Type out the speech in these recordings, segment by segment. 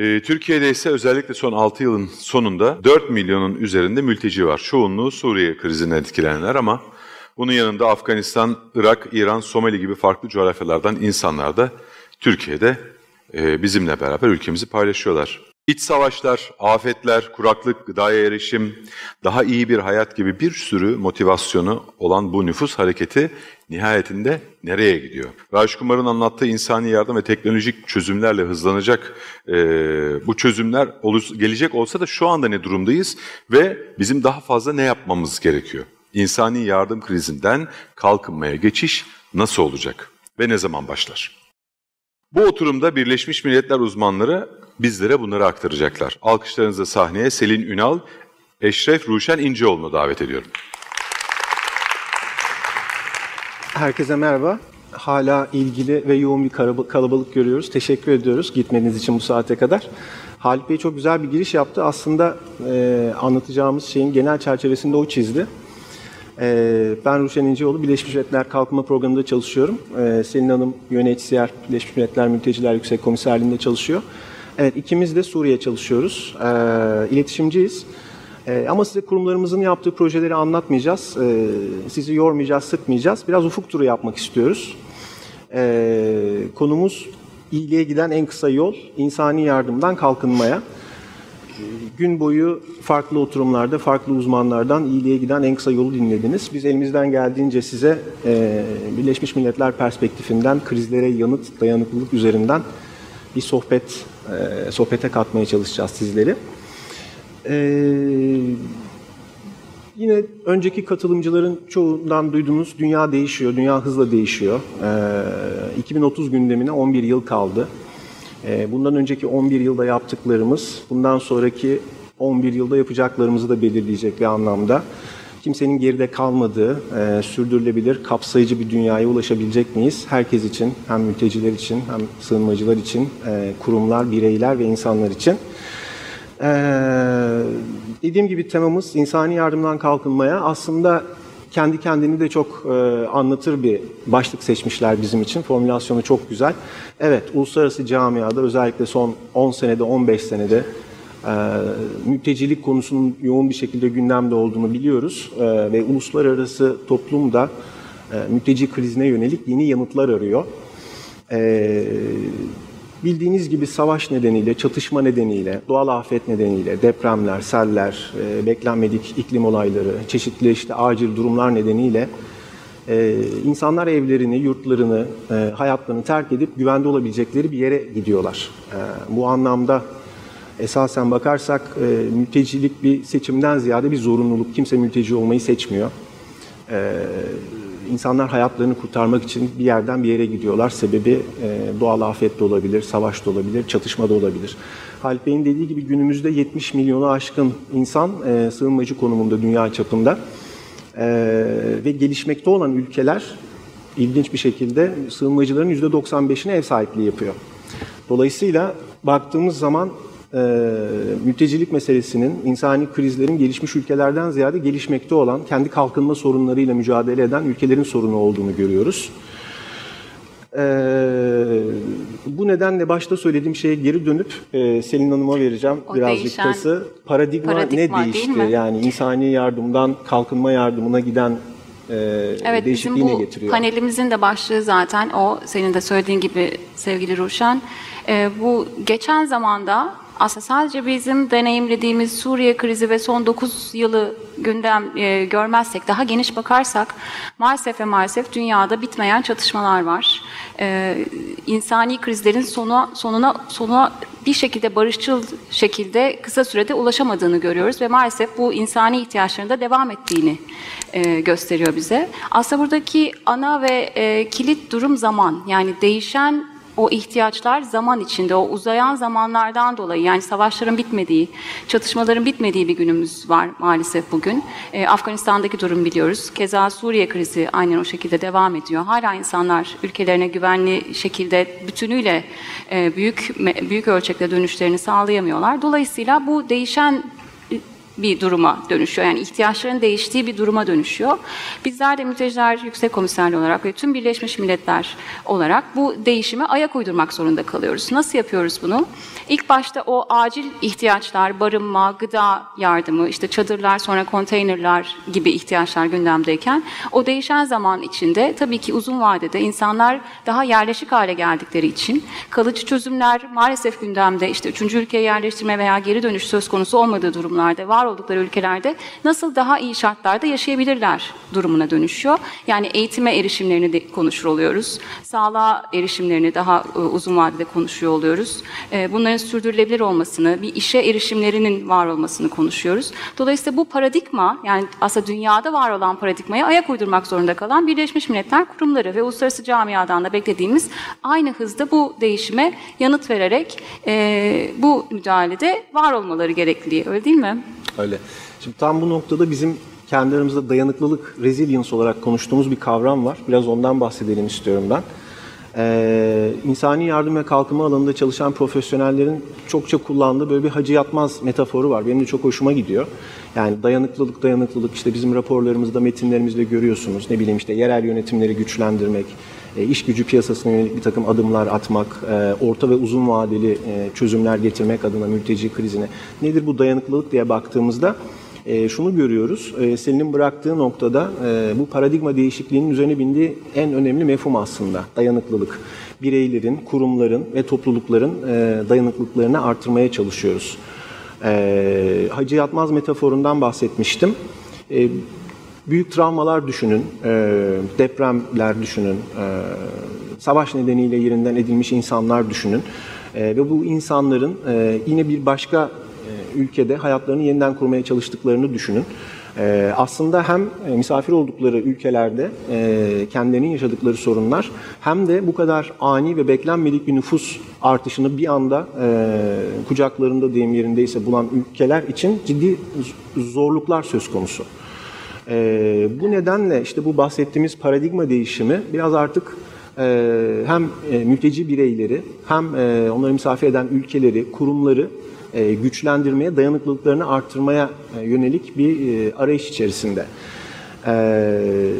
Ee, Türkiye'de ise özellikle son 6 yılın sonunda 4 milyonun üzerinde mülteci var. Çoğunluğu Suriye krizinden etkilenenler ama bunun yanında Afganistan, Irak, İran, Somali gibi farklı coğrafyalardan insanlar da Türkiye'de e, bizimle beraber ülkemizi paylaşıyorlar. İç savaşlar, afetler, kuraklık, gıdaya erişim, daha iyi bir hayat gibi bir sürü motivasyonu olan bu nüfus hareketi nihayetinde nereye gidiyor? Raj Kumar'ın anlattığı insani yardım ve teknolojik çözümlerle hızlanacak e, bu çözümler olur, gelecek olsa da şu anda ne durumdayız ve bizim daha fazla ne yapmamız gerekiyor? İnsani yardım krizinden kalkınmaya geçiş nasıl olacak ve ne zaman başlar? Bu oturumda Birleşmiş Milletler uzmanları bizlere bunları aktaracaklar. Alkışlarınızla sahneye Selin Ünal, Eşref Ruşen İnceoğlu'nu davet ediyorum. Herkese merhaba. Hala ilgili ve yoğun bir kalabalık görüyoruz. Teşekkür ediyoruz gitmeniz için bu saate kadar. Halit Bey çok güzel bir giriş yaptı. Aslında e, anlatacağımız şeyin genel çerçevesinde o çizdi. E, ben Ruşen İnceoğlu, Birleşmiş Milletler Kalkınma Programı'nda çalışıyorum. E, Selin Hanım UNHCR, Birleşmiş Milletler Mülteciler Yüksek Komiserliği'nde çalışıyor. Evet, ikimiz de Suriye çalışıyoruz. E, iletişimciyiz. Ama size kurumlarımızın yaptığı projeleri anlatmayacağız. Sizi yormayacağız, sıkmayacağız. Biraz ufuk turu yapmak istiyoruz. Konumuz iyiliğe giden en kısa yol, insani yardımdan kalkınmaya. Gün boyu farklı oturumlarda, farklı uzmanlardan iyiliğe giden en kısa yolu dinlediniz. Biz elimizden geldiğince size e, Birleşmiş Milletler perspektifinden krizlere yanıt, dayanıklılık üzerinden bir sohbet, e, sohbete katmaya çalışacağız sizleri. Ee, yine önceki katılımcıların çoğundan duyduğunuz dünya değişiyor, dünya hızla değişiyor. Ee, 2030 gündemine 11 yıl kaldı. Ee, bundan önceki 11 yılda yaptıklarımız, bundan sonraki 11 yılda yapacaklarımızı da belirleyecek bir anlamda. Kimsenin geride kalmadığı, e, sürdürülebilir, kapsayıcı bir dünyaya ulaşabilecek miyiz? Herkes için, hem mülteciler için, hem sığınmacılar için, e, kurumlar, bireyler ve insanlar için. Ee, dediğim gibi temamız insani yardımdan kalkınmaya aslında kendi kendini de çok e, anlatır bir başlık seçmişler bizim için. Formülasyonu çok güzel. Evet, uluslararası camiada özellikle son 10 senede, 15 senede e, mültecilik konusunun yoğun bir şekilde gündemde olduğunu biliyoruz. E, ve uluslararası toplum da e, mülteci krizine yönelik yeni yanıtlar arıyor. E, Bildiğiniz gibi savaş nedeniyle, çatışma nedeniyle, doğal afet nedeniyle, depremler, seller, e, beklenmedik iklim olayları, çeşitli işte acil durumlar nedeniyle e, insanlar evlerini, yurtlarını, e, hayatlarını terk edip güvende olabilecekleri bir yere gidiyorlar. Bu anlamda esasen bakarsak mültecilik bir seçimden ziyade bir zorunluluk. Kimse mülteci olmayı seçmiyor. İnsanlar hayatlarını kurtarmak için bir yerden bir yere gidiyorlar. Sebebi e, doğal afet de olabilir, savaş da olabilir, çatışma da olabilir. Halit Bey'in dediği gibi günümüzde 70 milyonu aşkın insan e, sığınmacı konumunda dünya çapında. E, ve gelişmekte olan ülkeler ilginç bir şekilde sığınmacıların %95'ine ev sahipliği yapıyor. Dolayısıyla baktığımız zaman e, mültecilik meselesinin insani krizlerin gelişmiş ülkelerden ziyade gelişmekte olan, kendi kalkınma sorunlarıyla mücadele eden ülkelerin sorunu olduğunu görüyoruz. Ee, bu nedenle başta söylediğim şeye geri dönüp e, Selin Hanım'a vereceğim o birazcık tası. Paradigma, paradigma ne değişti? Yani insani yardımdan kalkınma yardımına giden e, evet, değişikliği ne getiriyor? panelimizin de başlığı zaten o. Senin de söylediğin gibi sevgili Ruşen. E, bu geçen zamanda aslında sadece bizim deneyimlediğimiz Suriye krizi ve son 9 yılı gündem e, görmezsek, daha geniş bakarsak maalesef ve maalesef dünyada bitmeyen çatışmalar var. E, insani krizlerin sonu, sonuna, sonuna bir şekilde barışçıl şekilde kısa sürede ulaşamadığını görüyoruz ve maalesef bu insani ihtiyaçların da devam ettiğini e, gösteriyor bize. Aslında buradaki ana ve e, kilit durum zaman. Yani değişen o ihtiyaçlar zaman içinde, o uzayan zamanlardan dolayı yani savaşların bitmediği, çatışmaların bitmediği bir günümüz var maalesef bugün. E, Afganistan'daki durum biliyoruz. Keza Suriye krizi aynen o şekilde devam ediyor. Hala insanlar ülkelerine güvenli şekilde bütünüyle e, büyük büyük ölçekte dönüşlerini sağlayamıyorlar. Dolayısıyla bu değişen bir duruma dönüşüyor. Yani ihtiyaçların değiştiği bir duruma dönüşüyor. Bizler de mülteciler yüksek komiserliği olarak ve tüm Birleşmiş Milletler olarak bu değişime ayak uydurmak zorunda kalıyoruz. Nasıl yapıyoruz bunu? İlk başta o acil ihtiyaçlar, barınma, gıda yardımı, işte çadırlar, sonra konteynerler gibi ihtiyaçlar gündemdeyken o değişen zaman içinde tabii ki uzun vadede insanlar daha yerleşik hale geldikleri için kalıcı çözümler maalesef gündemde işte üçüncü ülkeye yerleştirme veya geri dönüş söz konusu olmadığı durumlarda, var oldukları ülkelerde nasıl daha iyi şartlarda yaşayabilirler durumuna dönüşüyor. Yani eğitime erişimlerini de konuşur oluyoruz. Sağlığa erişimlerini daha e, uzun vadede konuşuyor oluyoruz. E, Bunların sürdürülebilir olmasını, bir işe erişimlerinin var olmasını konuşuyoruz. Dolayısıyla bu paradigma, yani aslında dünyada var olan paradigmaya ayak uydurmak zorunda kalan Birleşmiş Milletler kurumları ve uluslararası camiadan da beklediğimiz aynı hızda bu değişime yanıt vererek e, bu müdahalede var olmaları gerekli. Öyle değil mi? Öyle. Şimdi tam bu noktada bizim kendi aramızda dayanıklılık, resilience olarak konuştuğumuz bir kavram var. Biraz ondan bahsedelim istiyorum ben. Ee, insani yardım ve kalkınma alanında çalışan profesyonellerin çokça kullandığı böyle bir hacı yatmaz metaforu var. Benim de çok hoşuma gidiyor. Yani dayanıklılık, dayanıklılık işte bizim raporlarımızda, metinlerimizde görüyorsunuz. Ne bileyim işte yerel yönetimleri güçlendirmek, e, iş gücü piyasasına yönelik bir takım adımlar atmak, e, orta ve uzun vadeli e, çözümler getirmek adına mülteci krizine. Nedir bu dayanıklılık diye baktığımızda e, şunu görüyoruz. E, Selin'in bıraktığı noktada bu paradigma değişikliğinin üzerine bindiği en önemli mefhum aslında dayanıklılık. Bireylerin, kurumların ve toplulukların dayanıklılıklarını artırmaya çalışıyoruz. E, Hacı Yatmaz metaforundan bahsetmiştim. Büyük travmalar düşünün, e, depremler düşünün, e, savaş nedeniyle yerinden edilmiş insanlar düşünün. E, ve bu insanların yine bir başka ülkede hayatlarını yeniden kurmaya çalıştıklarını düşünün. E, aslında hem misafir oldukları ülkelerde e, kendilerinin yaşadıkları sorunlar hem de bu kadar ani ve beklenmedik bir nüfus artışını bir anda e, kucaklarında deyim yerindeyse bulan ülkeler için ciddi zorluklar söz konusu. Ee, bu nedenle işte bu bahsettiğimiz paradigma değişimi biraz artık e, hem e, mülteci bireyleri hem e, onları misafir eden ülkeleri, kurumları e, güçlendirmeye, dayanıklılıklarını arttırmaya e, yönelik bir e, arayış içerisinde. Ee,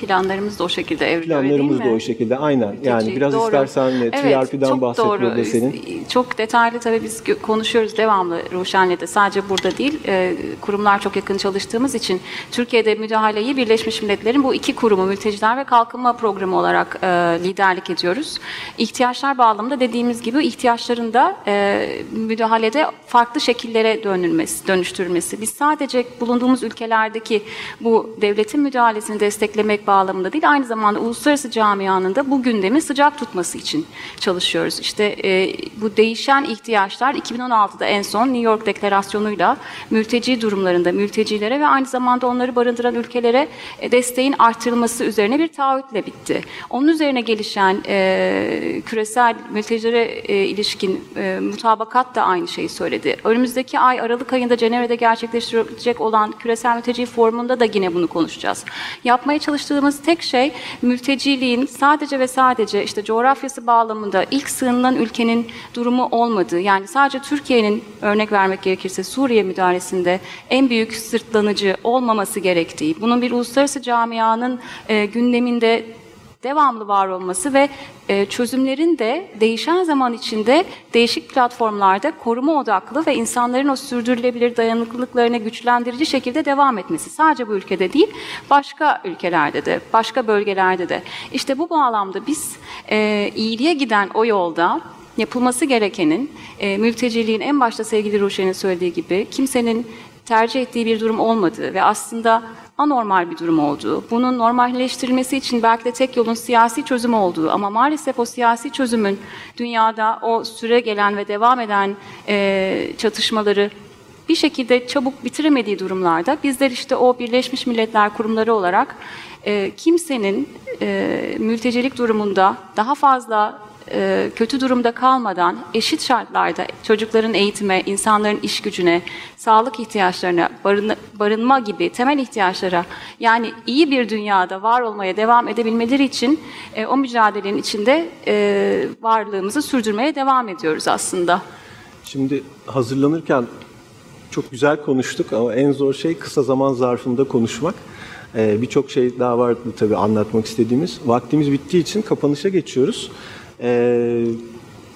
Planlarımız da o şekilde evriliyor planlarımız da o şekilde aynen. Yani Peki, biraz doğru. istersen e, TRP'den çok bahset doğru. burada senin. Çok detaylı tabii biz konuşuyoruz devamlı Ruşen'le de sadece burada değil e, kurumlar çok yakın çalıştığımız için Türkiye'de müdahaleyi Birleşmiş Milletler'in bu iki kurumu mülteciler ve kalkınma programı olarak e, liderlik ediyoruz. İhtiyaçlar bağlamında dediğimiz gibi ihtiyaçların da e, müdahalede farklı şekillere dönülmesi, dönüştürülmesi. Biz sadece bulunduğumuz ülkelerdeki bu devletin müdahalesini desteklemek bağlamında değil, aynı zamanda uluslararası camianın da bu gündemi sıcak tutması için çalışıyoruz. İşte e, bu değişen ihtiyaçlar 2016'da en son New York Deklarasyonu'yla mülteci durumlarında mültecilere ve aynı zamanda onları barındıran ülkelere e, desteğin artırılması üzerine bir taahhütle bitti. Onun üzerine gelişen e, küresel mültecilere e, ilişkin e, mutabakat da aynı şeyi söyledi. Önümüzdeki ay Aralık ayında Cenevre'de gerçekleştirecek olan küresel mülteci forumunda da yine bunu konuşacağız. Yapmaya çalıştığımız tek şey mülteciliğin sadece ve sadece işte coğrafyası bağlamında ilk sığınılan ülkenin durumu olmadığı yani sadece Türkiye'nin örnek vermek gerekirse Suriye müdahalesinde en büyük sırtlanıcı olmaması gerektiği, bunun bir uluslararası camianın e, gündeminde devamlı var olması ve e, çözümlerin de değişen zaman içinde değişik platformlarda koruma odaklı ve insanların o sürdürülebilir dayanıklılıklarını güçlendirici şekilde devam etmesi. Sadece bu ülkede değil, başka ülkelerde de, başka bölgelerde de. İşte bu bağlamda biz e, iyiliğe giden o yolda yapılması gerekenin, e, mülteciliğin en başta sevgili Ruşen'in söylediği gibi kimsenin tercih ettiği bir durum olmadığı ve aslında anormal bir durum olduğu, bunun normalleştirilmesi için belki de tek yolun siyasi çözüm olduğu ama maalesef o siyasi çözümün dünyada o süre gelen ve devam eden e, çatışmaları bir şekilde çabuk bitiremediği durumlarda bizler işte o Birleşmiş Milletler kurumları olarak e, kimsenin e, mültecilik durumunda daha fazla e, kötü durumda kalmadan eşit şartlarda çocukların eğitime, insanların iş gücüne, sağlık ihtiyaçlarına, barın- barınma gibi temel ihtiyaçlara yani iyi bir dünyada var olmaya devam edebilmeleri için e, o mücadelenin içinde e, varlığımızı sürdürmeye devam ediyoruz aslında. Şimdi hazırlanırken Çok güzel konuştuk ama en zor şey kısa zaman zarfında konuşmak. Birçok şey daha vardı tabii anlatmak istediğimiz. Vaktimiz bittiği için kapanışa geçiyoruz. Ee,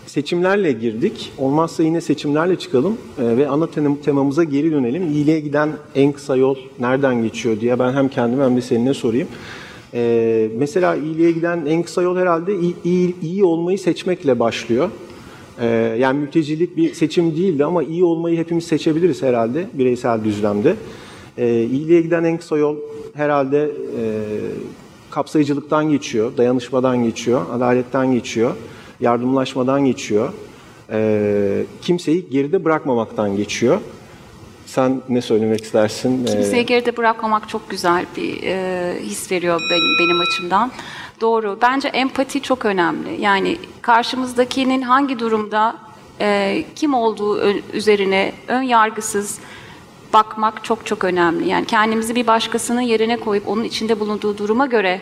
seçimlerle girdik. Olmazsa yine seçimlerle çıkalım Ee, ve ana tem- temamıza geri dönelim. İyiliğe giden en kısa yol nereden geçiyor diye ben hem kendim hem de seninle sorayım. Ee, mesela iyiliğe giden en kısa yol herhalde iyi, iyi, iyi olmayı seçmekle başlıyor. Ee, yani mültecilik bir seçim değildi ama iyi olmayı hepimiz seçebiliriz herhalde bireysel düzlemde. Ee, iyiliğe giden en kısa yol herhalde e, kapsayıcılıktan geçiyor, dayanışmadan geçiyor, adaletten geçiyor, yardımlaşmadan geçiyor. Ee, kimseyi geride bırakmamaktan geçiyor. Sen ne söylemek istersin? Ee, Kimseyi geride bırakmamak çok güzel bir e, his veriyor benim, benim açımdan. Doğru. Bence empati çok önemli. Yani karşımızdakinin hangi durumda e, kim olduğu üzerine ön yargısız bakmak çok çok önemli. Yani kendimizi bir başkasının yerine koyup onun içinde bulunduğu duruma göre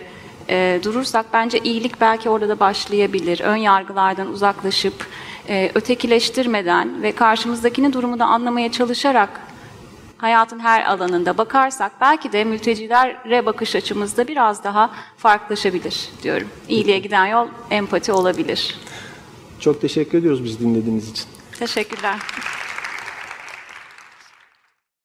e, durursak bence iyilik belki orada da başlayabilir. Ön yargılardan uzaklaşıp e, ötekileştirmeden ve karşımızdakinin durumunu da anlamaya çalışarak hayatın her alanında bakarsak belki de mültecilere bakış açımızda biraz daha farklılaşabilir diyorum. İyiliğe giden yol empati olabilir. Çok teşekkür ediyoruz bizi dinlediğiniz için. Teşekkürler.